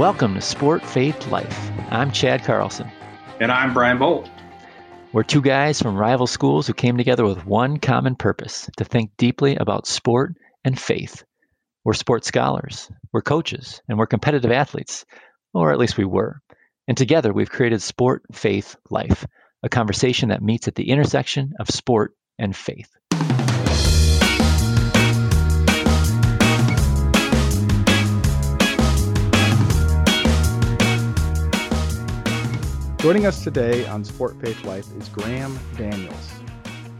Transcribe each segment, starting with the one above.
Welcome to Sport Faith Life. I'm Chad Carlson. And I'm Brian Bolt. We're two guys from rival schools who came together with one common purpose to think deeply about sport and faith. We're sports scholars, we're coaches, and we're competitive athletes, or at least we were. And together we've created Sport Faith Life, a conversation that meets at the intersection of sport and faith. Joining us today on Sport Faith Life is Graham Daniels.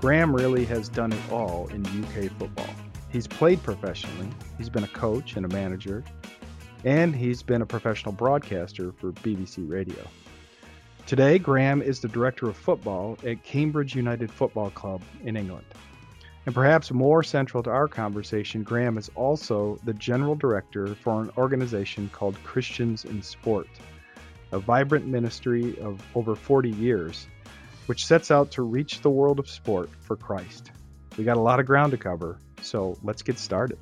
Graham really has done it all in UK football. He's played professionally, he's been a coach and a manager, and he's been a professional broadcaster for BBC Radio. Today, Graham is the director of football at Cambridge United Football Club in England. And perhaps more central to our conversation, Graham is also the general director for an organization called Christians in Sport a vibrant ministry of over 40 years, which sets out to reach the world of sport for Christ. We got a lot of ground to cover, so let's get started.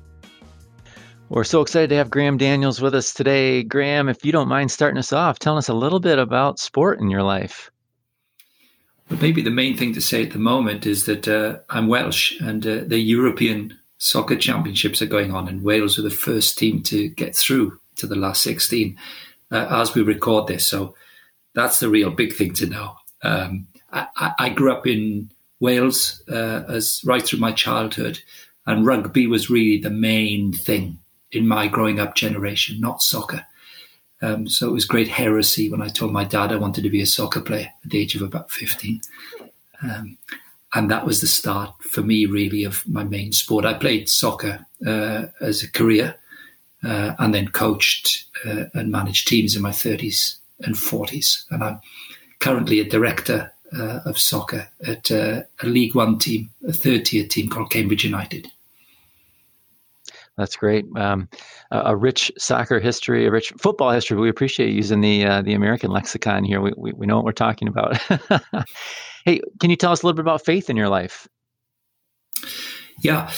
We're so excited to have Graham Daniels with us today. Graham, if you don't mind starting us off, telling us a little bit about sport in your life. But maybe the main thing to say at the moment is that uh, I'm Welsh and uh, the European Soccer Championships are going on, and Wales were the first team to get through to the last 16 uh, as we record this. So that's the real big thing to know. Um, I, I, grew up in Wales uh, as right through my childhood, and rugby was really the main thing in my growing up generation, not soccer. Um, so it was great heresy when I told my dad I wanted to be a soccer player at the age of about 15. Um, and that was the start for me, really, of my main sport. I played soccer uh, as a career uh, and then coached uh, and managed teams in my 30s and 40s. And I'm currently a director uh, of soccer at uh, a League One team, a third tier team called Cambridge United. That's great. Um, a, a, rich soccer history, a rich football history. We appreciate using the uh, the American lexicon here. We, we, we know what we're talking about. hey, can you tell us a little bit about faith in your life? Yeah,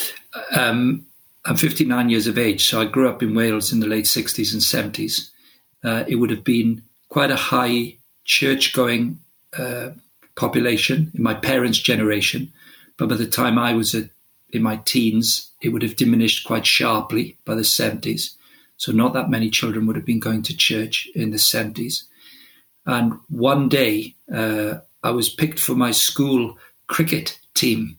um, I'm 59 years of age, so I grew up in Wales in the late 60s and 70s. Uh, it would have been quite a high church going uh, population in my parents' generation. But by the time I was a, in my teens, it would have diminished quite sharply by the 70s. So, not that many children would have been going to church in the 70s. And one day, uh, I was picked for my school cricket team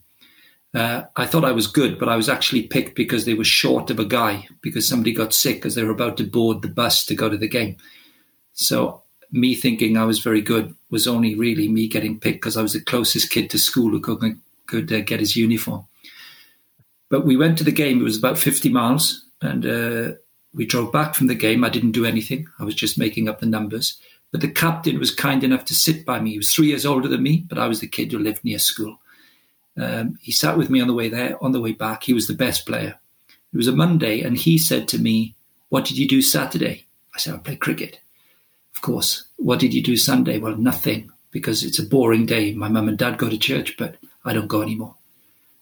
uh, I thought I was good, but I was actually picked because they were short of a guy because somebody got sick as they were about to board the bus to go to the game. So me thinking I was very good was only really me getting picked because I was the closest kid to school who could, could uh, get his uniform. But we went to the game. It was about 50 miles, and uh, we drove back from the game. I didn't do anything. I was just making up the numbers. But the captain was kind enough to sit by me. He was three years older than me, but I was the kid who lived near school. Um, he sat with me on the way there, on the way back. He was the best player. It was a Monday, and he said to me, What did you do Saturday? I said, I played cricket. Of course. What did you do Sunday? Well, nothing, because it's a boring day. My mum and dad go to church, but I don't go anymore.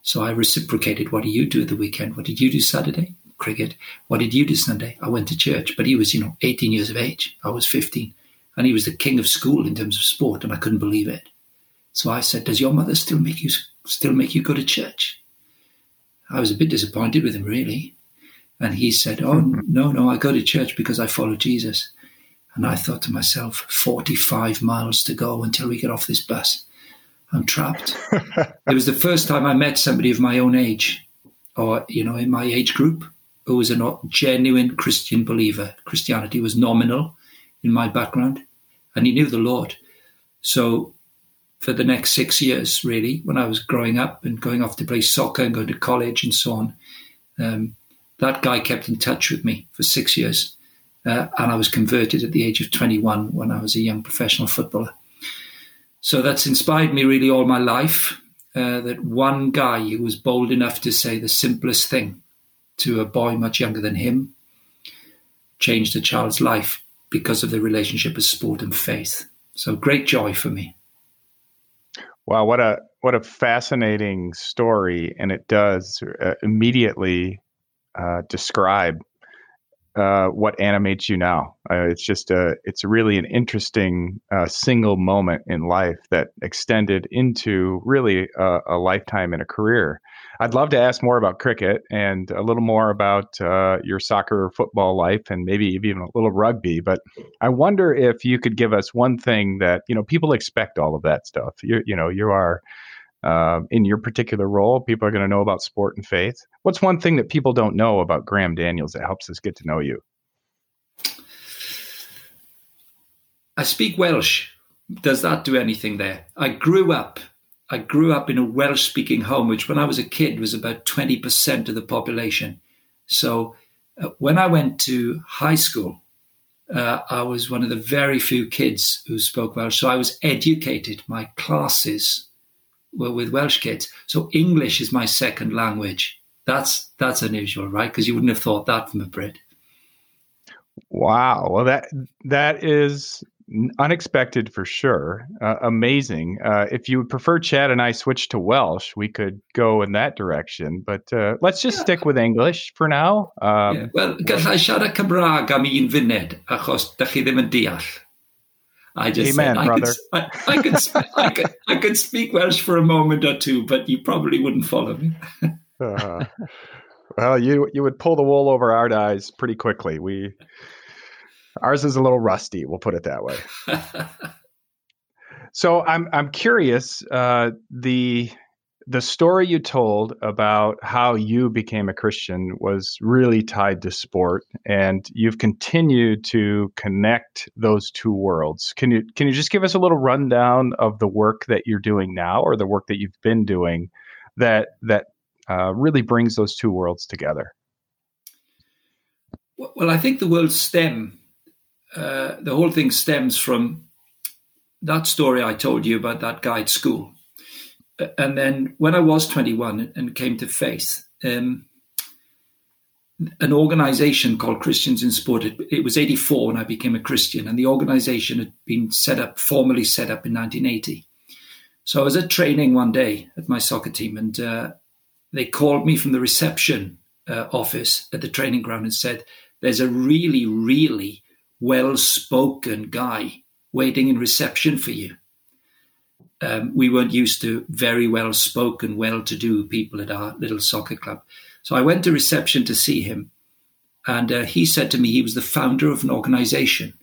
So I reciprocated, What do you do at the weekend? What did you do Saturday? Cricket. What did you do Sunday? I went to church, but he was, you know, 18 years of age. I was 15. And he was the king of school in terms of sport, and I couldn't believe it. So I said, Does your mother still make you still make you go to church? I was a bit disappointed with him, really. And he said, Oh, mm-hmm. no, no, I go to church because I follow Jesus. And I thought to myself, 45 miles to go until we get off this bus. I'm trapped. it was the first time I met somebody of my own age, or, you know, in my age group, who was a genuine Christian believer. Christianity was nominal in my background, and he knew the Lord. So for the next six years, really, when I was growing up and going off to play soccer and going to college and so on. Um, that guy kept in touch with me for six years. Uh, and I was converted at the age of 21 when I was a young professional footballer. So that's inspired me really all my life. Uh, that one guy who was bold enough to say the simplest thing to a boy much younger than him changed a child's life because of the relationship of sport and faith. So great joy for me. Wow, what a what a fascinating story, and it does uh, immediately uh, describe uh, what animates you now. Uh, it's just a, it's really an interesting uh, single moment in life that extended into really a, a, lifetime and a career. I'd love to ask more about cricket and a little more about uh, your soccer or football life and maybe even a little rugby. But I wonder if you could give us one thing that you know people expect all of that stuff. You you know you are uh, in your particular role, people are going to know about sport and faith. What's one thing that people don't know about Graham Daniels that helps us get to know you? I speak Welsh. Does that do anything there? I grew up. I grew up in a Welsh-speaking home, which when I was a kid was about twenty percent of the population. So uh, when I went to high school, uh, I was one of the very few kids who spoke Welsh. So I was educated. My classes were with Welsh kids. So English is my second language. That's that's unusual, right? Because you wouldn't have thought that from a Brit. Wow. Well, that that is unexpected for sure. Uh, amazing. Uh, if you would prefer Chad and I switch to Welsh, we could go in that direction. But uh, let's just yeah. stick with English for now. Um, yeah. Well, gallai siarad Cymraeg am un funed, achos da chi ddim yn deall. I just Amen, said, I brother. Could, I, I, could, I, could, I could speak Welsh for a moment or two, but you probably wouldn't follow me. uh, well, you you would pull the wool over our eyes pretty quickly. We ours is a little rusty. We'll put it that way. so I'm I'm curious. Uh, the the story you told about how you became a Christian was really tied to sport, and you've continued to connect those two worlds. Can you can you just give us a little rundown of the work that you're doing now, or the work that you've been doing that that uh, really brings those two worlds together? Well, I think the world stem, uh, the whole thing stems from that story I told you about that guide school and then when I was 21 and came to faith, um, an organization called Christians in Sport, it, it, was 84 when I became a Christian, and the organization had been set up, formally set up in 1980. So I was at training one day at my soccer team, and uh, they called me from the reception uh, office at the training ground and said, There's a really, really well spoken guy waiting in reception for you um, we weren't used to very well spoken, well to do people at our little soccer club. So I went to reception to see him. And uh, he said to me he was the founder of an organization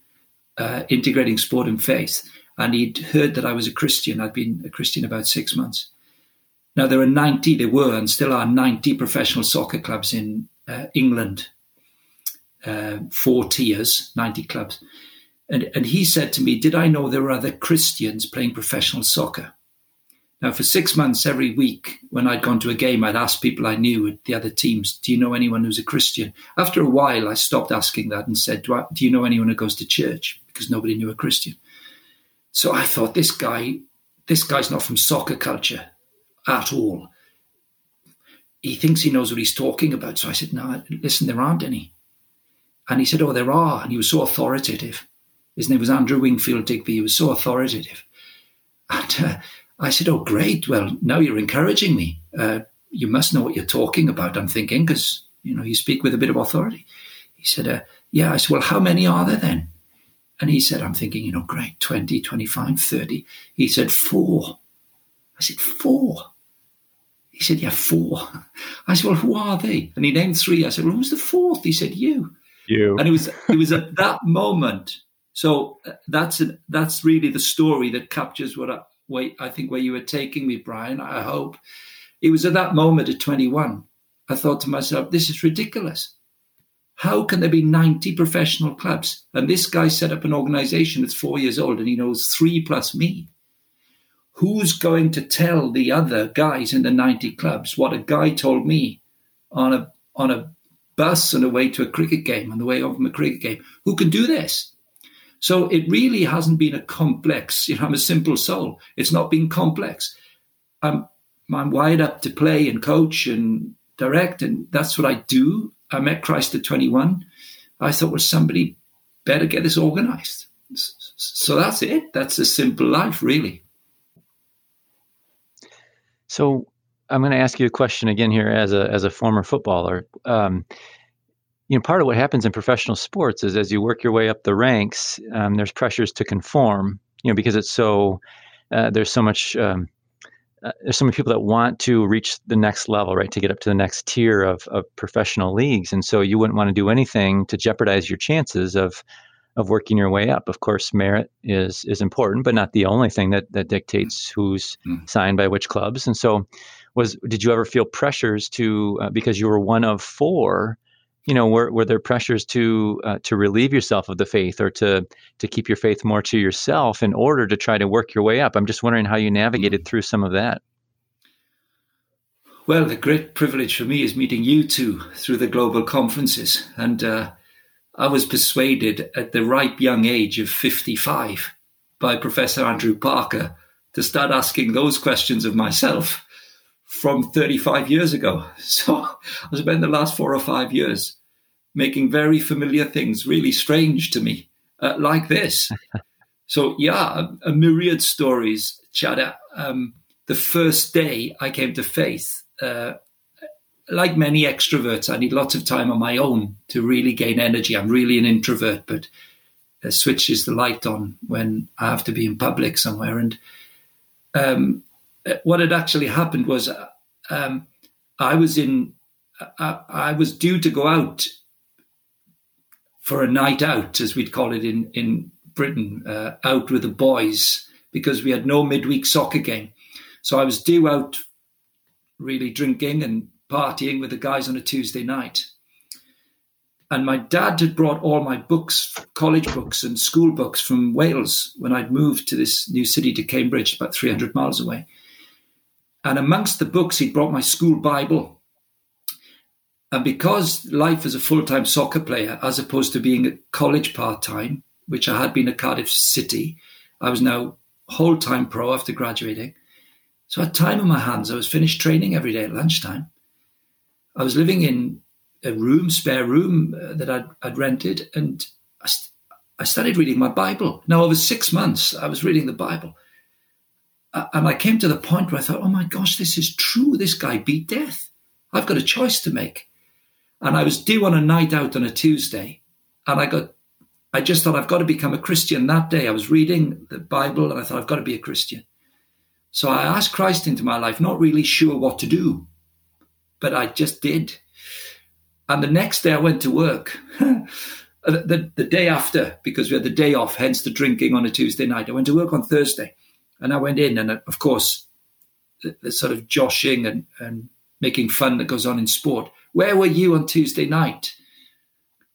uh, integrating sport and faith. And he'd heard that I was a Christian. I'd been a Christian about six months. Now, there are 90, there were and still are 90 professional soccer clubs in uh, England, uh, four tiers, 90 clubs. And, and he said to me, Did I know there were other Christians playing professional soccer? Now, for six months every week, when I'd gone to a game, I'd ask people I knew at the other teams, Do you know anyone who's a Christian? After a while, I stopped asking that and said, Do, I, do you know anyone who goes to church? Because nobody knew a Christian. So I thought, This guy, this guy's not from soccer culture at all. He thinks he knows what he's talking about. So I said, No, listen, there aren't any. And he said, Oh, there are. And he was so authoritative. His name was Andrew Wingfield Digby. He was so authoritative. And uh, I said, Oh, great. Well, now you're encouraging me. Uh, you must know what you're talking about, I'm thinking, because, you know, you speak with a bit of authority. He said, uh, Yeah. I said, Well, how many are there then? And he said, I'm thinking, you know, great, 20, 25, 30. He said, Four. I said, Four. He said, Yeah, four. I said, Well, who are they? And he named three. I said, Well, who's the fourth? He said, You. You. And it was it was at that moment so uh, that's that's really the story that captures what I, I think where you were taking me, Brian. I hope it was at that moment at 21. I thought to myself, this is ridiculous. How can there be 90 professional clubs? And this guy set up an organization that's four years old and he knows three plus me. Who's going to tell the other guys in the 90 clubs what a guy told me on a on a bus on the way to a cricket game, on the way home from a cricket game? Who can do this? So it really hasn't been a complex, you know, I'm a simple soul. It's not been complex. I'm, I'm wired up to play and coach and direct, and that's what I do. I met Christ at 21. I thought, well, somebody better get this organized. So that's it. That's a simple life, really. So I'm going to ask you a question again here as a as a former footballer. Um, you know, part of what happens in professional sports is as you work your way up the ranks, um, there's pressures to conform, you know, because it's so, uh, there's so much, um, uh, there's so many people that want to reach the next level, right? To get up to the next tier of, of professional leagues. And so you wouldn't want to do anything to jeopardize your chances of, of working your way up. Of course, merit is is important, but not the only thing that that dictates who's mm. signed by which clubs. And so, was did you ever feel pressures to uh, because you were one of four? You know, were, were there pressures to uh, to relieve yourself of the faith or to to keep your faith more to yourself in order to try to work your way up? I'm just wondering how you navigated through some of that. Well, the great privilege for me is meeting you two through the global conferences, and uh, I was persuaded at the ripe young age of 55 by Professor Andrew Parker to start asking those questions of myself from 35 years ago. So I spent the last four or five years making very familiar things really strange to me, uh, like this. so, yeah, a, a, myriad stories, Chada. Um, the first day I came to faith, uh, like many extroverts, I need lots of time on my own to really gain energy. I'm really an introvert, but it switches the light on when I have to be in public somewhere. And um, what had actually happened was um, I was in, I, I, was due to go out for a night out, as we'd call it in in Britain, uh, out with the boys because we had no midweek soccer game. So I was due out, really drinking and partying with the guys on a Tuesday night. And my dad had brought all my books, college books and school books from Wales when I'd moved to this new city to Cambridge, about 300 miles away. And amongst the books, he'd brought my school Bible. And because life as a full time soccer player, as opposed to being at college part time, which I had been at Cardiff City, I was now whole time pro after graduating. So I had time on my hands. I was finished training every day at lunchtime. I was living in a room, spare room uh, that I'd, I'd, rented, and I, st- I, started reading my Bible. Now, over six months, I was reading the Bible. And I came to the point where I thought, oh my gosh, this is true. This guy beat death. I've got a choice to make. And I was due on a night out on a Tuesday, and I got, I just thought, I've got to become a Christian that day. I was reading the Bible, and I thought, I've got to be a Christian. So I asked Christ into my life, not really sure what to do but I just did. And the next day I went to work. the, the, the, day after, because we had the day off, hence the drinking on a Tuesday night, I went to work on Thursday. And I went in, and of course, the, the sort of joshing and, and making fun that goes on in sport. Where were you on Tuesday night?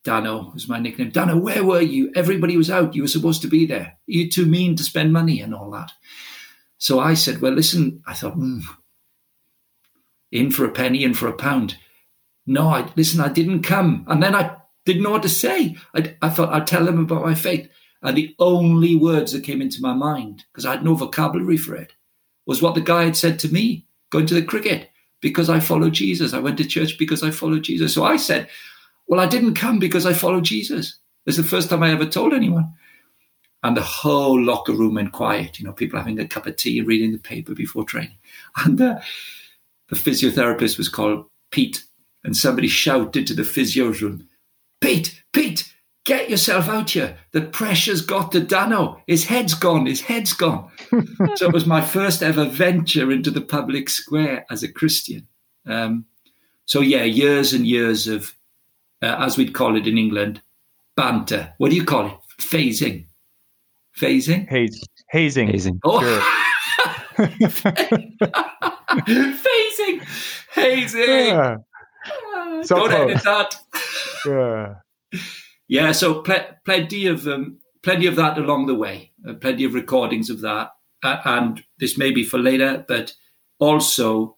Dano was my nickname. Dano, where were you? Everybody was out. You were supposed to be there. You're too mean to spend money and all that. So I said, well, listen, I thought, mm, in for a penny, in for a pound. No, I listen, I didn't come. And then I didn't know what to say. I, I thought I'd tell them about my faith. And the only words that came into my mind, because I had no vocabulary for it, was what the guy had said to me going to the cricket because I follow Jesus. I went to church because I follow Jesus. So I said, Well, I didn't come because I follow Jesus. It's the first time I ever told anyone. And the whole locker room went quiet, you know, people having a cup of tea reading the paper before training. And uh, the physiotherapist was called Pete, and somebody shouted to the physio's room, Pete, Pete, get yourself out here. The pressure's got to Dano. His head's gone. His head's gone. so it was my first ever venture into the public square as a Christian. Um, so yeah, years and years of, uh, as we'd call it in England, banter. What do you call it? Phasing. Phasing. Haze. Hazing. Hazing. Oh. Sure. Phasing, hazing. Yeah. So Don't close. edit that. Yeah. Yeah. So pl- plenty of um, plenty of that along the way. Uh, plenty of recordings of that, uh, and this may be for later, but also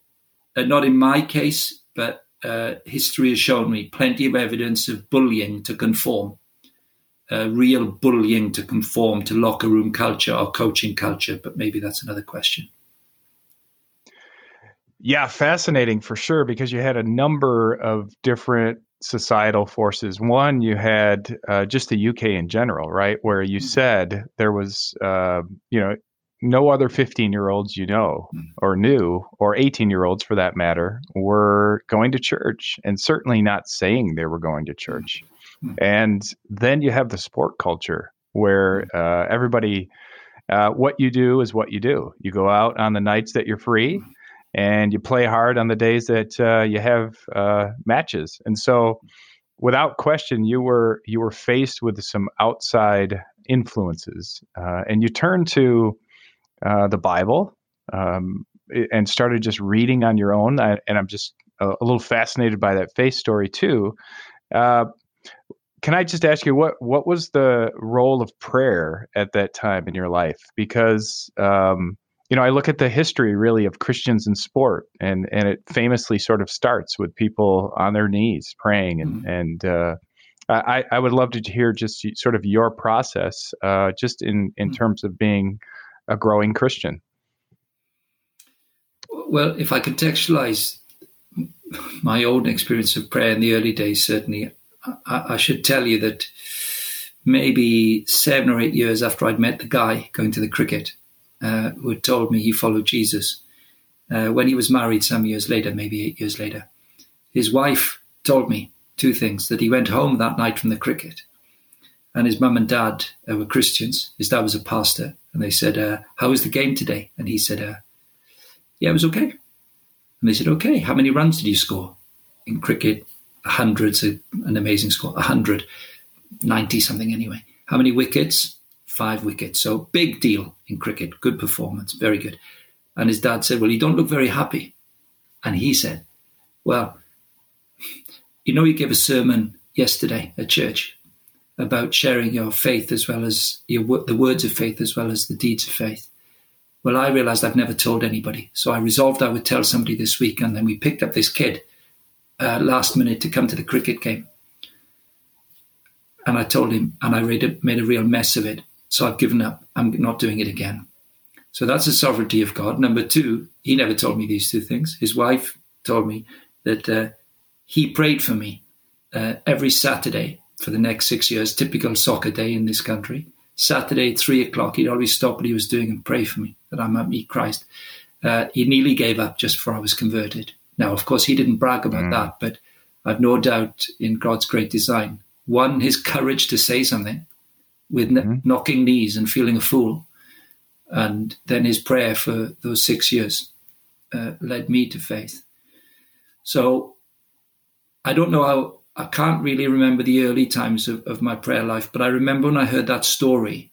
uh, not in my case, but uh, history has shown me plenty of evidence of bullying to conform. Uh, real bullying to conform to locker room culture or coaching culture, but maybe that's another question. Yeah, fascinating for sure because you had a number of different societal forces. One, you had uh, just the UK in general, right, where you mm-hmm. said there was, uh, you know, no other 15 year olds you know hmm. or knew, or 18 year olds for that matter, were going to church and certainly not saying they were going to church. Hmm. And then you have the sport culture where hmm. uh, everybody, uh, what you do is what you do. You go out on the nights that you're free and you play hard on the days that uh, you have uh, matches. And so, without question, you were you were faced with some outside influences, uh, and you turned to uh, the Bible um, and started just reading on your own. I, and I'm just a, a, little fascinated by that faith story too. Uh, can I just ask you what what was the role of prayer at that time in your life? Because um, you know, I look at the history really of Christians in sport, and and it famously sort of starts with people on their knees praying, and mm-hmm. and uh, I I would love to hear just sort of your process, uh, just in in mm-hmm. terms of being a growing Christian? Well, if I contextualize my own experience of prayer in the early days, certainly, I, I, should tell you that maybe seven or eight years after I'd met the guy going to the cricket, uh, who told me he followed Jesus, uh, when he was married some years later, maybe eight years later, his wife told me two things that he went home that night from the cricket and his mum and dad uh, were Christians. His dad was a pastor, and they said, uh, "How was the game today?" And he said, uh, "Yeah, it was okay." And they said, "Okay, how many runs did you score in cricket? A hundred's an amazing score. Hundred, ninety something anyway. How many wickets? Five wickets. So big deal in cricket. Good performance, very good." And his dad said, "Well, you don't look very happy." And he said, "Well, you know, you gave a sermon yesterday at church." about sharing your faith as well as your the words of faith as well as the deeds of faith. Well, I realized I've never told anybody, so I resolved I would tell somebody this week, and then we picked up this kid uh, last minute to come to the cricket game, and I told him, and I made a, made a real mess of it. So I've given up. I'm not doing it again. So that's the sovereignty of God. Number two, he never told me these two things. His wife told me that uh, he prayed for me uh, every Saturday for the next six years, typical soccer day in this country. Saturday, three o'clock, he'd always stop what he was doing and pray for me that I might meet Christ. Uh, he nearly gave up just before I was converted. Now, of course, he didn't brag about mm. that, but I've no doubt in God's great design. One, his courage to say something with mm. knocking knees and feeling a fool. And then his prayer for those six years uh, led me to faith. So I don't know how I can't really remember the early times of, of my prayer life, but I remember when I heard that story,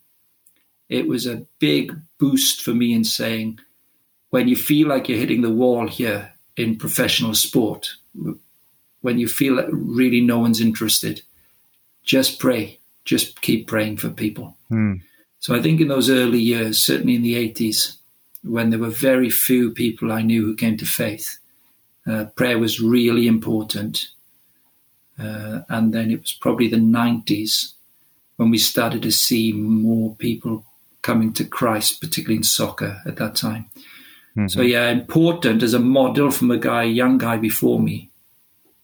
it was a big boost for me in saying, when you feel like you're hitting the wall here in professional sport, when you feel that really no one's interested, just pray. Just keep praying for people. Hmm. So I think in those early years, certainly in the 80s, when there were very few people I knew who came to faith, uh, prayer was really important. Uh, and then it was probably the 90s when we started to see more people coming to Christ, particularly in soccer at that time. Mm-hmm. So, yeah, important as a model from a guy, young guy before me,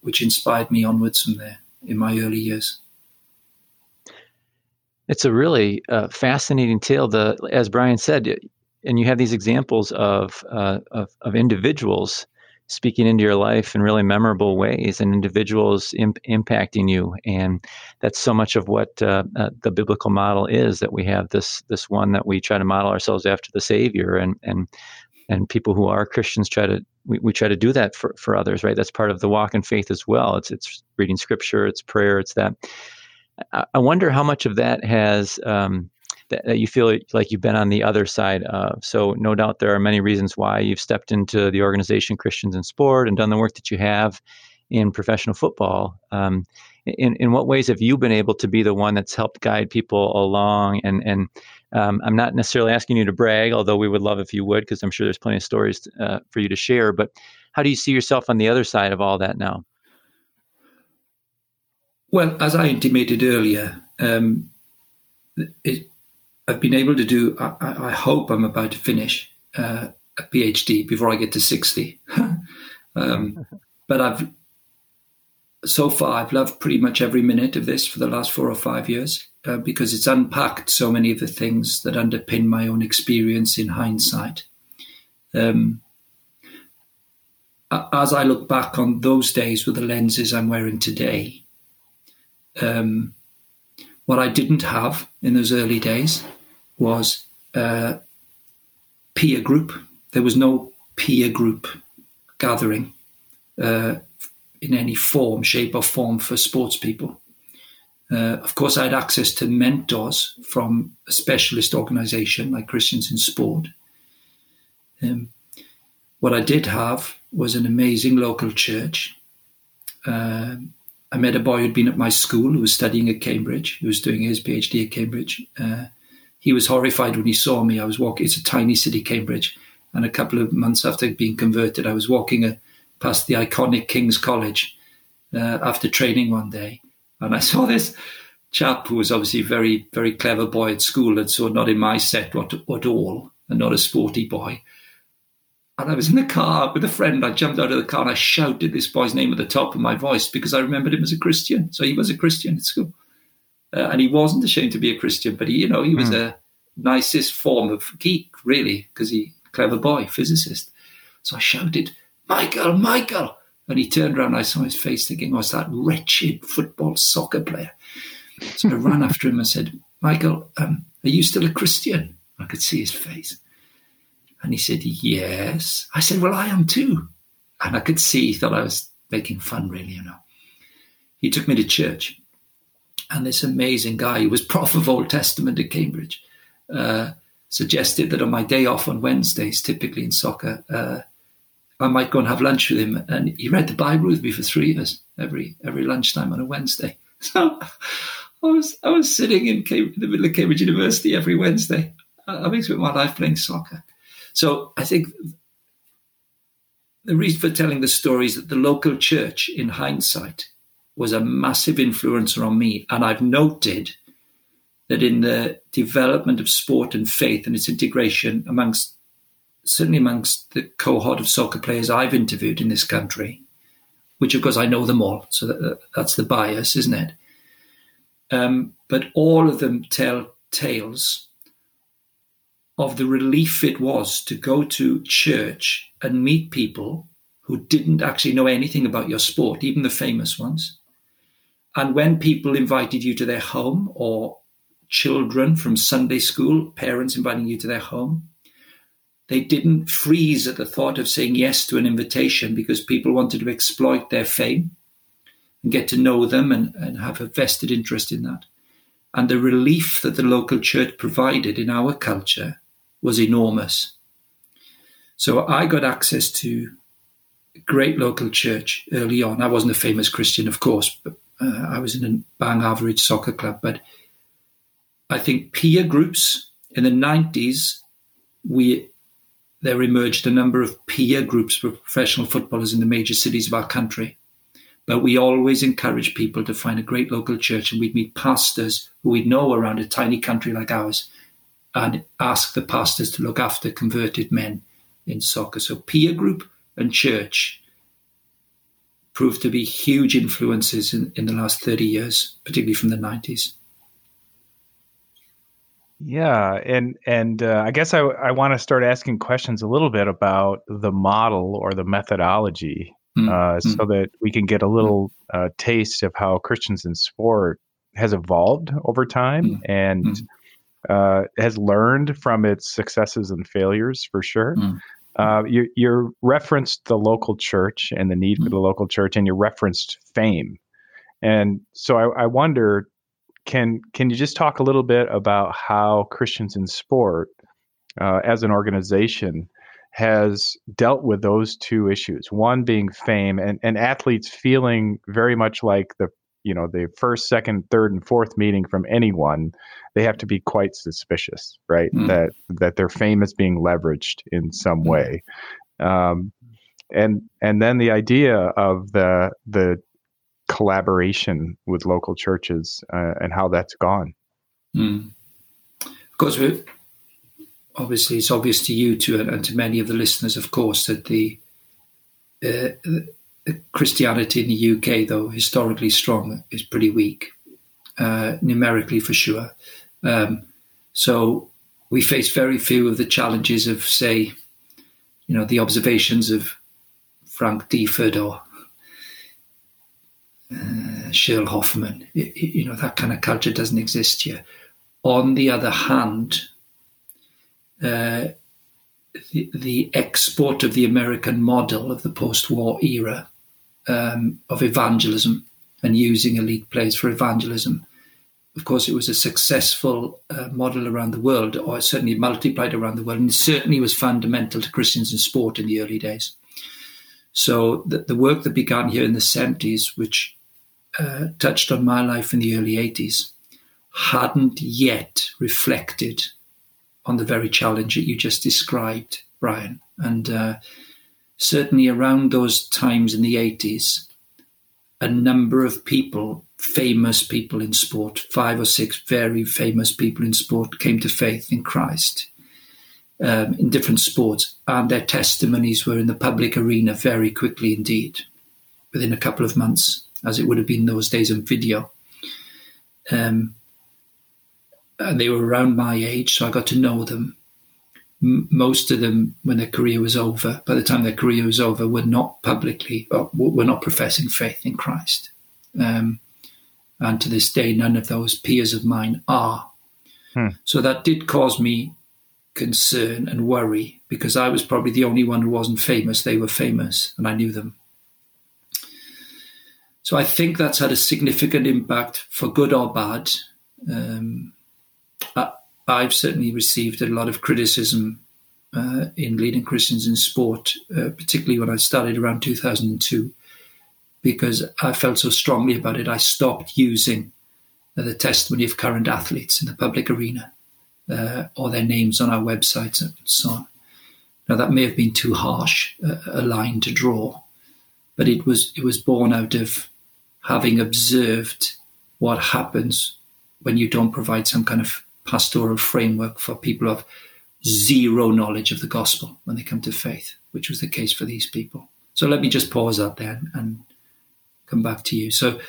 which inspired me onwards from there in my early years. It's a really uh, fascinating tale. The as Brian said, and you have these examples of uh, of, of individuals speaking into your life in really memorable ways and individuals imp- impacting you and that's so much of what uh, uh, the biblical model is that we have this this one that we try to model ourselves after the savior and and and people who are christians try to we, we try to do that for, for others right that's part of the walk in faith as well it's it's reading scripture it's prayer it's that i, wonder how much of that has um, that, that you feel like you've been on the other side of. So, no doubt there are many reasons why you've stepped into the organization Christians in Sport and done the work that you have in professional football. Um, in, in what ways have you been able to be the one that's helped guide people along? And, and um, I'm not necessarily asking you to brag, although we would love if you would, because I'm sure there's plenty of stories uh, for you to share. But how do you see yourself on the other side of all that now? Well, as I intimated earlier, um, it, I've been able to do. I, I hope I'm about to finish uh, a PhD before I get to sixty. um, but I've so far I've loved pretty much every minute of this for the last four or five years. uh, because it's unpacked so many of the things that underpin my own experience in hindsight. Um, as I look back on those days with the lenses I'm wearing today, um, what I didn't have in those early days was uh, peer group. There was no peer group gathering uh, in any form, shape, or form for sports people. Uh, of course, I had access to mentors from a specialist organization like Christians in Sport. Um, what I did have was an amazing local church. Uh, I met a boy who'd been at my school who was studying at Cambridge. He was doing his PhD at Cambridge. Uh, he was horrified when he saw me. I was walking, it's a tiny city, Cambridge. And a couple of months after being converted, I was walking a, uh, past the iconic King's College uh, after training one day and I saw this chap who was obviously a very, very clever boy at school, and so not in my set at, at all, and not a sporty boy. And I was in the car with a friend. I jumped out of the car and I shouted this boy's name at the top of my voice because I remembered him as a Christian. So he was a Christian at school. Uh, and he wasn't ashamed to be a Christian, but he, you know, he was mm. a nicest form of geek, really, because he clever boy, physicist. So I shouted, Michael, Michael. And he turned around, I saw his face thinking, was that wretched football soccer player? So I ran after him and said, Michael, um, are you still a Christian? I could see his face. And he said, Yes. I said, Well, I am too. And I could see he thought I was making fun, really, you know. He took me to church. And this amazing guy, who was prof of Old Testament at Cambridge, uh, suggested that on my day off on Wednesdays, typically in soccer, uh, I might go and have lunch with him. And he read the Bible with me for three years, every every lunchtime on a Wednesday. So I was I was sitting in, Cambridge, in the middle of Cambridge University every Wednesday, having spent my life playing soccer. So I think the reason for telling the story is that the local church, in hindsight, was a massive influencer on me. And I've noted that in the development of sport and faith and its integration amongst certainly amongst the cohort of soccer players I've interviewed in this country, which of course I know them all, so that, that's the bias, isn't it? Um, but all of them tell tales of the relief it was to go to church and meet people who didn't actually know anything about your sport, even the famous ones. And when people invited you to their home, or children from Sunday school, parents inviting you to their home, they didn't freeze at the thought of saying yes to an invitation because people wanted to exploit their fame and get to know them and, and have a vested interest in that. And the relief that the local church provided in our culture was enormous. So I got access to a great local church early on. I wasn't a famous Christian, of course, but uh, I was in a bang average soccer club. But I think peer groups in the 90s, we there emerged a number of peer groups for professional footballers in the major cities of our country. But we always encourage people to find a great local church and we'd meet pastors who we'd know around a tiny country like ours and ask the pastors to look after converted men in soccer. So peer group and church proved to be huge influences in, in the last 30 years, particularly from the 90s. Yeah, and and uh, I guess I I want to start asking questions a little bit about the model or the methodology, mm. uh, mm. so that we can get a little uh, taste of how Christians in sport has evolved over time mm. and mm. Uh, has learned from its successes and failures for sure. Mm. Uh, you you referenced the local church and the need for mm. the local church, and you referenced fame, and so I, I wonder can can you just talk a little bit about how Christians in Sport, uh, as an organization, has dealt with those two issues? One being fame, and, and athletes feeling very much like the you know the first, second, third, and fourth meeting from anyone, they have to be quite suspicious, right? Mm. That that their fame is being leveraged in some hmm. way. Um, and and then the idea of the the collaboration with local churches uh, and how that's gone. Mm. Of course, obviously, it's obvious to you too, and, to many of the listeners, of course, that the, uh, the Christianity in the UK, though historically strong, is pretty weak. uh, numerically for sure. Um, so we face very few of the challenges of, say, you know, the observations of Frank Deford or uh, Shirl Hoffman. It, it, you know, that kind of culture doesn't exist here. On the other hand, uh, the, the, export of the American model of the post-war era um, of evangelism and using elite players for evangelism. Of course, it was a successful uh, model around the world, or certainly multiplied around the world, and certainly was fundamental to Christians in sport in the early days. So the, the work that began here in the 70s, which uh, touched on my life in the early 80s, hadn't yet reflected on the very challenge that you just described, Brian. And uh, certainly around those times in the 80s, a number of people, famous people in sport, five or six very famous people in sport, came to faith in Christ um, in different sports, and their testimonies were in the public arena very quickly indeed, within a couple of months, as it would have been those days on video. Um, and they were around my age, so I got to know them. M- most of them, when their career was over, by the time their career was over, were not publicly, or were not professing faith in Christ. Um, and to this day, none of those peers of mine are. Hmm. So that did cause me concern and worry because I was probably the only one who wasn't famous. They were famous, and I knew them. So I think that's had a significant impact for good or bad. Um, I've certainly received a lot of criticism uh, in leading Christians in sport, uh, particularly when I started around 2002, because I felt so strongly about it. I stopped using uh, the testimony of current athletes in the public arena uh, or their names on our websites and so on. Now that may have been too harsh a line to draw, but it was it was born out of having observed what happens when you don't provide some kind of pastoral framework for people of zero knowledge of the gospel when they come to faith, which was the case for these people. So let me just pause that then and come back to you. So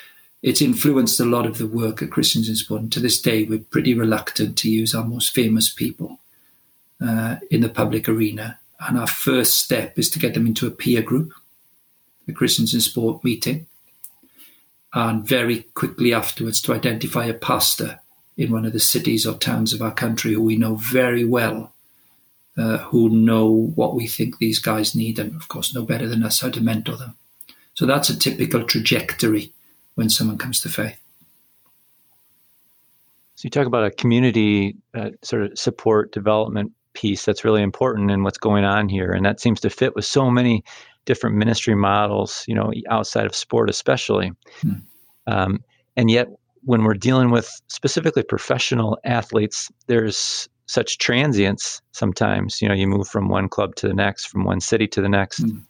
it's influenced a lot of the work at Christians in Sport. And to this day, we're pretty reluctant to use our most famous people uh, in the public arena. And our first step is to get them into a peer group, a Christians in Sport meeting. And very quickly afterwards, to identify a pastor in one of the cities or towns of our country who we know very well, uh, who know what we think these guys need, and of course know better than us how to mentor them. So that's a typical trajectory when someone comes to faith. So you talk about a community uh, sort of support development piece that's really important in what's going on here, and that seems to fit with so many different ministry models, you know, outside of sport especially. Hmm. Um, and yet, when we're dealing with specifically professional athletes, there's such transience sometimes. You know, you move from one club to the next, from one city to the next. Mm.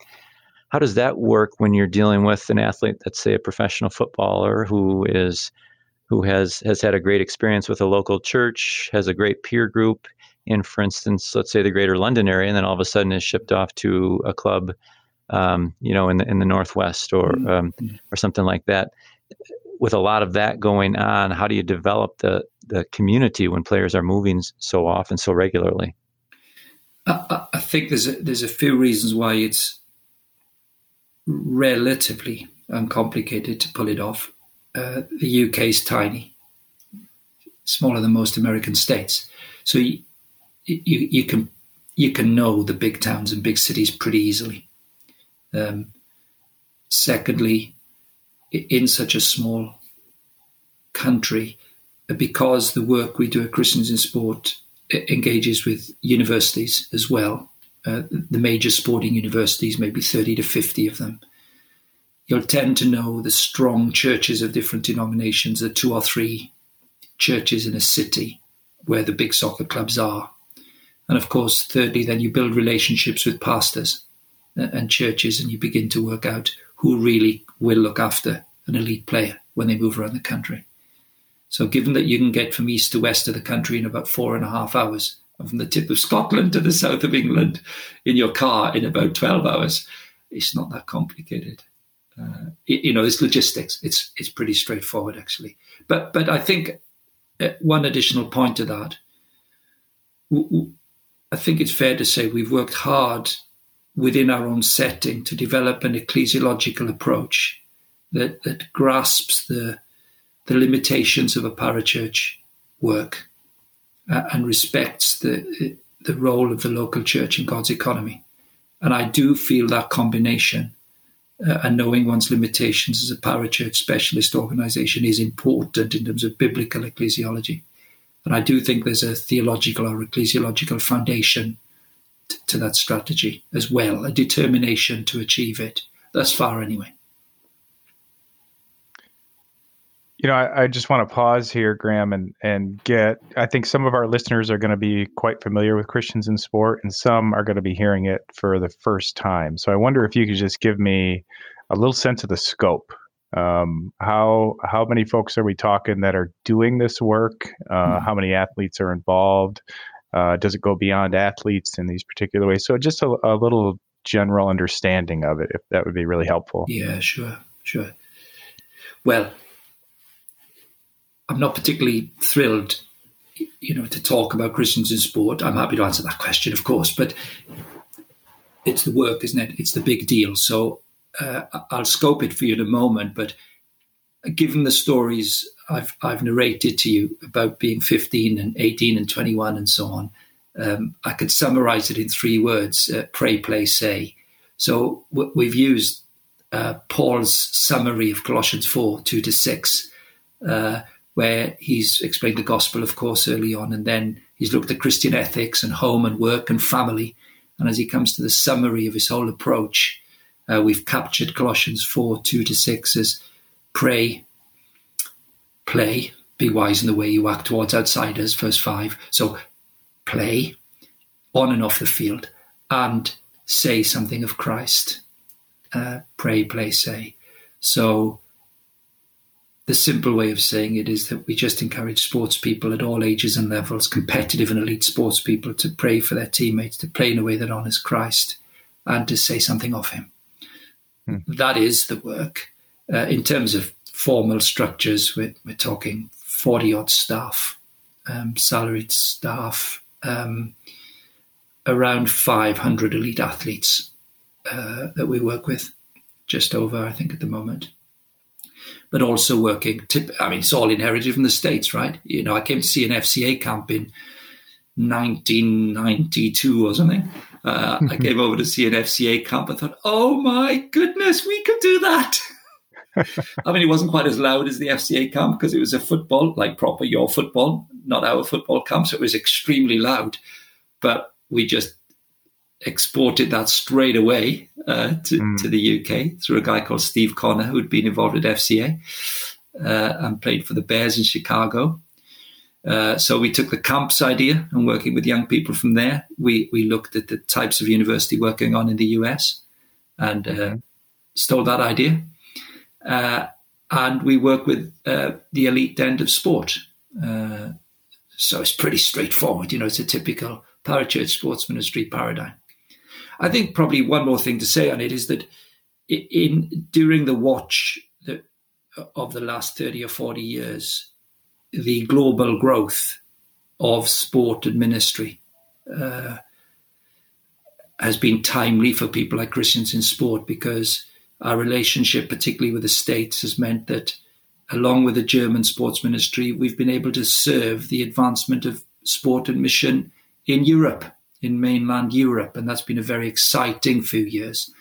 How does that work when you're dealing with an athlete that's say a professional footballer who is who has has had a great experience with a local church, has a great peer group in, for instance, let's say the Greater London area, and then all of a sudden is shipped off to a club, um, you know, in the in the Northwest or mm. um, or something like that with a lot of that going on, how do you develop the the community when players are moving so often, so regularly? I, I think there's a, there's a few reasons why it's relatively uncomplicated to pull it off. Uh, the UK is tiny, smaller than most American states, so you, you, you can you can know the big towns and big cities pretty easily. Um, secondly, in such a small country because the work we do at Christians in Sport engages with universities as well. Uh, the major sporting universities, maybe 30 to 50 of them. You'll tend to know the strong churches of different denominations, the two or three churches in a city where the big soccer clubs are. And of course, thirdly, then you build relationships with pastors uh, and churches and you begin to work out who really will look after an elite player when they move around the country. So, given that you can get from east to west of the country in about four and a half hours, and from the tip of Scotland to the south of England in your car in about 12 hours, it's not that complicated. Uh, you know, it's logistics. It's it's pretty straightforward actually. But but I think uh, one additional point to that. I think it's fair to say we've worked hard within our own setting to develop an ecclesiological approach that that grasps the the limitations of a parachurch work uh, and respects the the role of the local church in God's economy. And I do feel that combination uh, and knowing one's limitations as a parachurch specialist organization is important in terms of biblical ecclesiology. And I do think there's a theological or ecclesiological foundation to that strategy as well, a determination to achieve it, thus far anyway. You know, I, I, just want to pause here, Graham, and and get. I think some of our listeners are going to be quite familiar with Christians in sport, and some are going to be hearing it for the first time. So I wonder if you could just give me a little sense of the scope. Um, how how many folks are we talking that are doing this work? Uh, mm-hmm. How many athletes are involved? Uh, does it go beyond athletes in these particular ways? So just a, a little general understanding of it, if that would be really helpful. Yeah, sure, sure. Well, I'm not particularly thrilled, you know, to talk about Christians in sport. I'm happy to answer that question, of course, but it's the work, isn't it? It's the big deal. So uh, I'll scope it for you in a moment. But given the stories I've I've narrated to you about being 15 and 18 and 21 and so on, um, I could summarize it in three words: uh, pray, play, say. So we've used uh, Paul's summary of Colossians 4, 2 to 6. Uh, where he's explained the gospel, of course, early on, and then he's looked at Christian ethics and home and work and family. And as he comes to the summary of his whole approach, uh, we've captured Colossians 4 2 to 6 as pray, play, be wise in the way you act towards outsiders, verse 5. So play on and off the field and say something of Christ. Uh, pray, play, say. So the simple way of saying it is that we just encourage sports people at all ages and levels, competitive and elite sports people, to pray for their teammates, to play in a way that honors Christ, and to say something of Him. Hmm. That is the work. Uh, in terms of formal structures, we're, we're talking 40 odd staff, um, salaried staff, um, around 500 elite athletes uh, that we work with, just over, I think, at the moment but also working. To, I mean, it's all inherited from the States, right? You know, I came to see an FCA camp in 1992 or something. Uh, I came over to see an FCA camp. I thought, oh my goodness, we could do that. I mean, it wasn't quite as loud as the FCA camp because it was a football, like proper your football, not our football camp. So it was extremely loud. But we just exported that straight away uh, to, mm. to, the UK through a guy called Steve Connor, who'd been involved at FCA uh, and played for the Bears in Chicago. Uh, so we took the camps idea and working with young people from there, we, we looked at the types of university working on in the US and mm-hmm. stole that idea. Uh, and we work with uh, the elite end of sport. so it's pretty straightforward. You know, it's a typical parachurch sports ministry paradigm. I think probably one more thing to say on it is that in during the watch that, of the last 30 or 40 years, the global growth of sport and ministry uh, has been timely for people like Christians in sport because our relationship, particularly with the States, has meant that along with the German sports ministry, we've been able to serve the advancement of sport and mission in Europe in mainland Europe, and that's been a very exciting few years.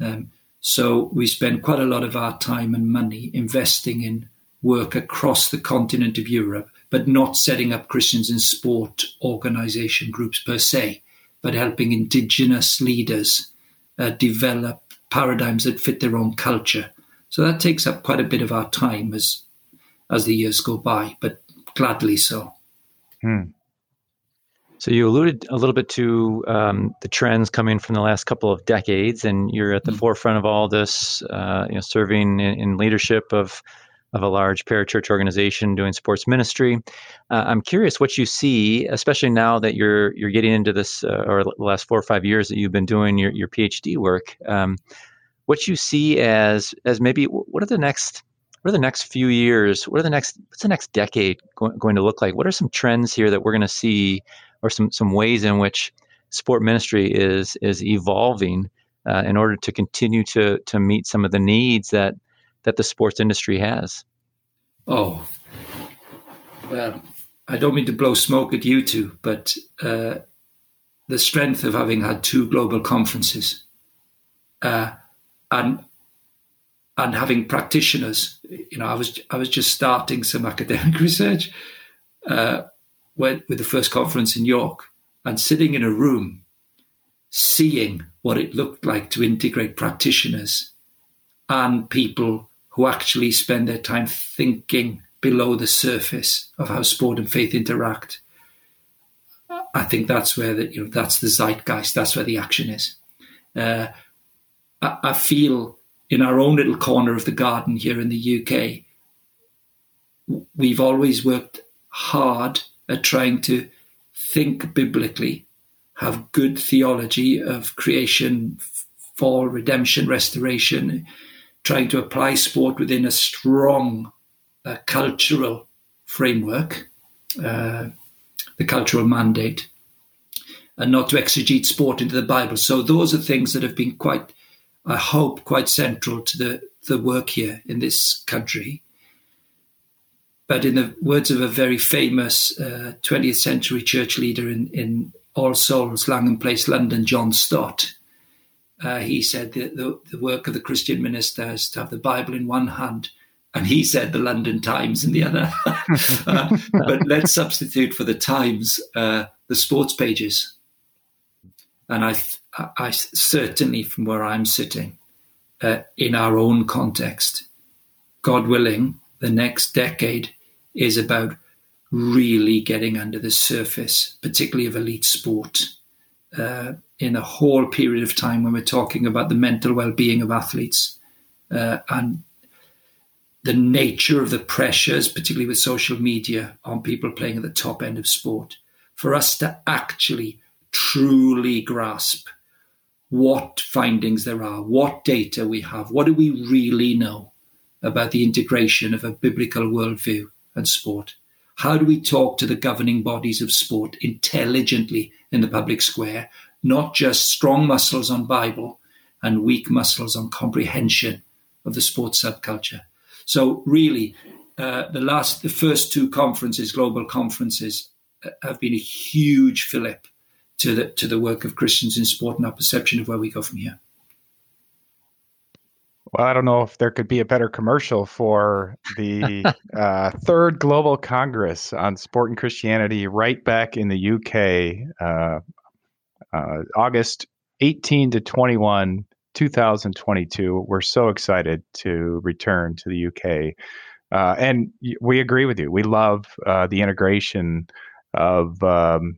Um, so we spend quite a lot of our time and money investing in work across the continent of Europe, but not setting up Christians in sport organization groups per se, but helping indigenous leaders uh, develop paradigms that fit their own culture. So that takes up quite a bit of our time as as the years go by, but gladly so. Hmm. So you alluded a little bit to um, the trends coming from the last couple of decades, and you're at the mm-hmm. forefront of all this, uh, you know, serving in, in, leadership of of a large parachurch organization doing sports ministry. Uh, I'm curious what you see, especially now that you're you're getting into this, uh, or the last four or five years that you've been doing your your PhD work. Um, what you see as as maybe what are the next what are the next few years? What are the next what's the next decade going, going to look like? What are some trends here that we're going to see, or some some ways in which sport ministry is is evolving uh, in order to continue to to meet some of the needs that that the sports industry has? Oh, well, I don't mean to blow smoke at you two, but uh, the strength of having had two global conferences uh, and and having practitioners. You know, I was I was just starting some academic research uh, with, with the first conference in York, and sitting in a room, seeing what it looked like to integrate practitioners and people who actually spend their time thinking below the surface of how sport and faith interact. I think that's where the, you know that's the zeitgeist. That's where the action is. Uh, I, I feel in our own little corner of the garden here in the UK, we've always worked hard at trying to think biblically, have good theology of creation, fall, redemption, restoration, trying to apply sport within a strong uh, cultural framework, uh, the cultural mandate, and not to exegete sport into the Bible. So those are things that have been quite I hope, quite central to the, the work here in this country. But in the words of a very famous uh, 20th century church leader in, in All Souls, Langham Place, London, John Stott, uh, he said that the, the work of the Christian minister is to have the Bible in one hand and he said the London Times in the other. uh, but let's substitute for the Times uh, the sports pages. And I, I certainly, from where I'm sitting, uh, in our own context, God willing, the next decade is about really getting under the surface, particularly of elite sport, uh, in a whole period of time when we're talking about the mental well-being of athletes uh, and the nature of the pressures, particularly with social media, on people playing at the top end of sport. For us to actually truly grasp what findings there are, what data we have, what do we really know about the integration of a biblical worldview and sport? How do we talk to the governing bodies of sport intelligently in the public square, not just strong muscles on Bible and weak muscles on comprehension of the sports subculture? So really, uh, the last, the first two conferences, global conferences, uh, have been a huge fillip to the to the work of Christians in sport and our perception of where we go from here. Well, I don't know if there could be a better commercial for the uh, third Global Congress on Sport and Christianity right back in the UK, uh, uh, August 18 to 21, 2022. We're so excited to return to the UK. Uh, and we agree with you. We love uh, the integration of um,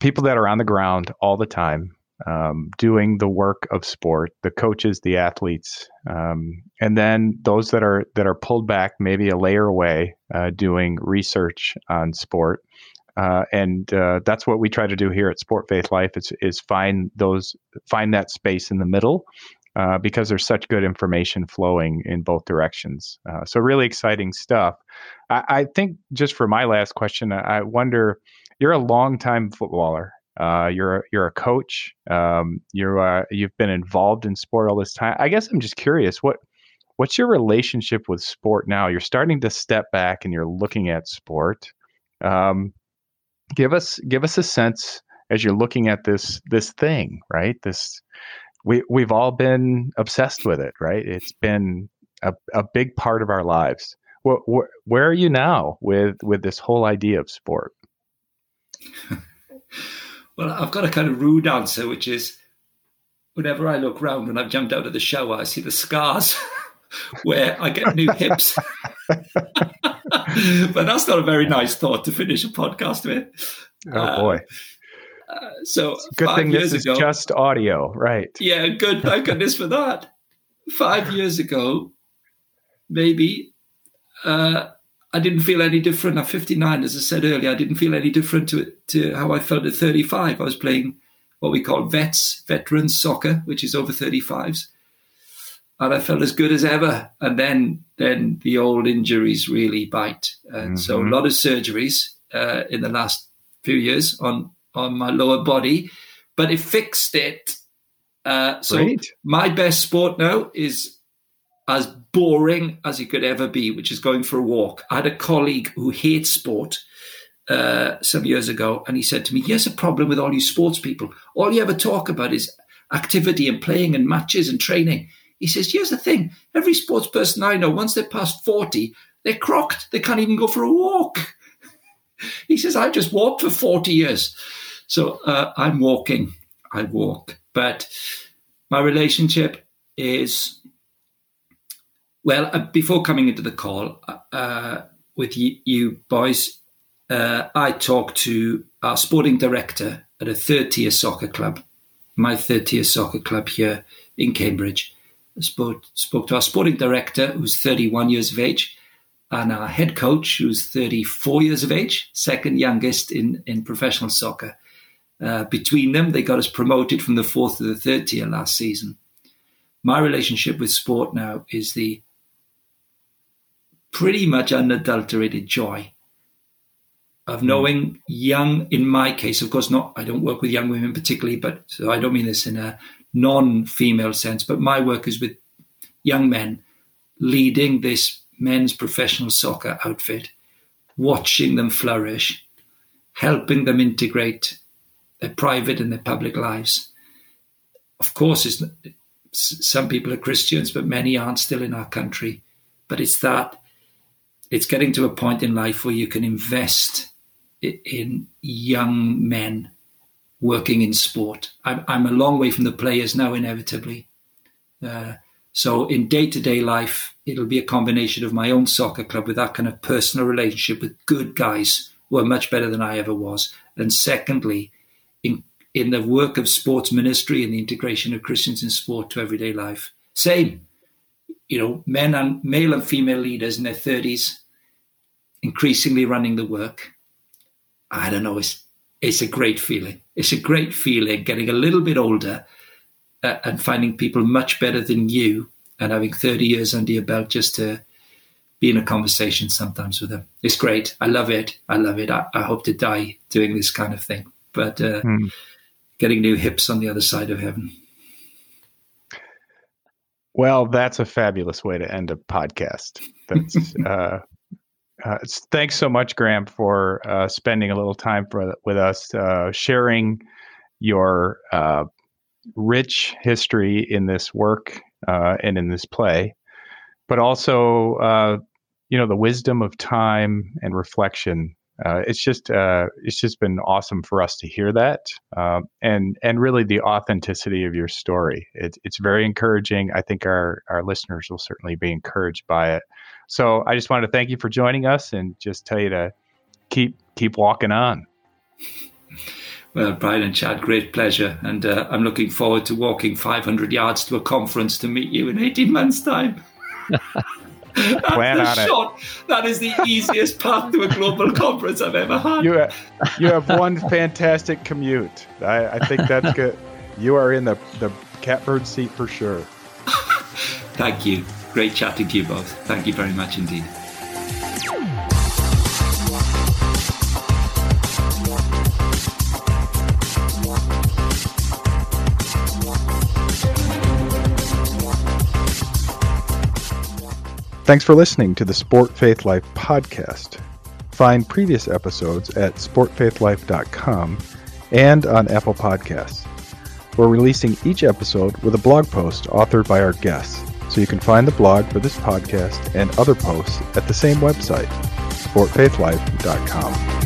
people that are on the ground all the time, um, doing the work of sport, the coaches, the athletes, um, and then those that are that are pulled back maybe a layer away, uh, doing research on sport. Uh, and uh, that's what we try to do here at Sport Faith Life is, is find those find that space in the middle uh, because there's such good information flowing in both directions. Uh, so really exciting stuff. I, I, think just for my last question, I wonder you're a longtime footballer. Uh, you're you're a coach. Um, you're uh, you've been involved in sport all this time. I guess I'm just curious what what's your relationship with sport now? You're starting to step back and you're looking at sport. Um, give us give us a sense as you're looking at this this thing, right? This we we've all been obsessed with it, right? It's been a, a big part of our lives. Where, where, where are you now with with this whole idea of sport? well, I've got a kind of rude answer, which is whenever I look round when I've jumped out of the shower, I see the scars where I get new hips. but that's not a very nice thought to finish a podcast with. Oh uh, boy. Uh, so good thing this is just audio, right? Yeah, good. Thank goodness for that. Five years ago, maybe uh, I didn't feel any different. At 59, as I said earlier, I didn't feel any different to to how I felt at 35. I was playing what we call vets, veterans soccer, which is over 35s. And I felt as good as ever. And then, then the old injuries really bite. And mm-hmm. so a lot of surgeries uh, in the last few years on, on my lower body, but it fixed it. Uh, so Great. my best sport now is as boring as it could ever be, which is going for a walk. I had a colleague who hates sport uh, some years ago, and he said to me, "Here's a problem with all you sports people. All you ever talk about is activity and playing and matches and training." He says, "Here's the thing: every sports person I know, once they're past forty, they're crocked. They can't even go for a walk." he says, I've just walked for forty years, so uh, I'm walking. I walk, but my relationship is." Well, uh, before coming into the call uh, with you, you boys, uh, I talked to our sporting director at a third tier soccer club, my third tier soccer club here in Cambridge. I spoke, spoke to our sporting director, who's 31 years of age, and our head coach, who's 34 years of age, second youngest in, in professional soccer. Uh, between them, they got us promoted from the fourth to the third tier last season. My relationship with sport now is the pretty much unadulterated joy of hmm. knowing young, in my case, of course, not, I don't work with young women particularly, but so I don't mean this in a non female sense, but my work is with young men leading this men's professional soccer outfit, watching them flourish, helping them integrate their private and their public lives. Of course, some people are Christians, but many aren't still in our country. But it's that, it's getting to a point in life where you can invest in young men working in sport. I'm, I'm a long way from the players now, inevitably. Uh, so in day to day life, it'll be a combination of my own soccer club with that kind of personal relationship with good guys who are much better than I ever was. And secondly, in in the work of sports ministry and the integration of Christians in sport to everyday life. Same, you know, men and male and female leaders in their thirties, increasingly running the work, I don't know. It's it's a great feeling. It's a great feeling getting a little bit older uh, and finding people much better than you and having 30 years under your belt just to be in a conversation sometimes with them. It's great. I love it. I love it. I, I hope to die doing this kind of thing. But uh, hmm. getting new hips on the other side of heaven. Well, that's a fabulous way to end a podcast. That's uh, uh, thanks so much, Graham, for uh, spending a little time for, with us, uh, sharing your uh, rich history in this work uh, and in this play, but also, uh, you know, the wisdom of time and reflection. Uh, it's just uh, it's just been awesome for us to hear that, uh, and and really the authenticity of your story. It, it's very encouraging. I think our our listeners will certainly be encouraged by it. So I just wanted to thank you for joining us and just tell you to keep keep walking on. Well, Brian and Chad, great pleasure. And uh, I'm looking forward to walking 500 yards to a conference to meet you in 18 months' time. Plan on shot. it. That is the easiest path to a global conference I've ever had. You have, you have one fantastic commute. I, I think that's good. You are in the, the catbird seat for sure. Thank you. Great chatting to you both. Thank you very much indeed. Thanks for listening to the Sport Faith Life podcast. Find previous episodes at sportfaithlife.com and on Apple Podcasts. We're releasing each episode with a blog post authored by our guests so you can find the blog for this podcast and other posts at the same website, sportfaithlife.com.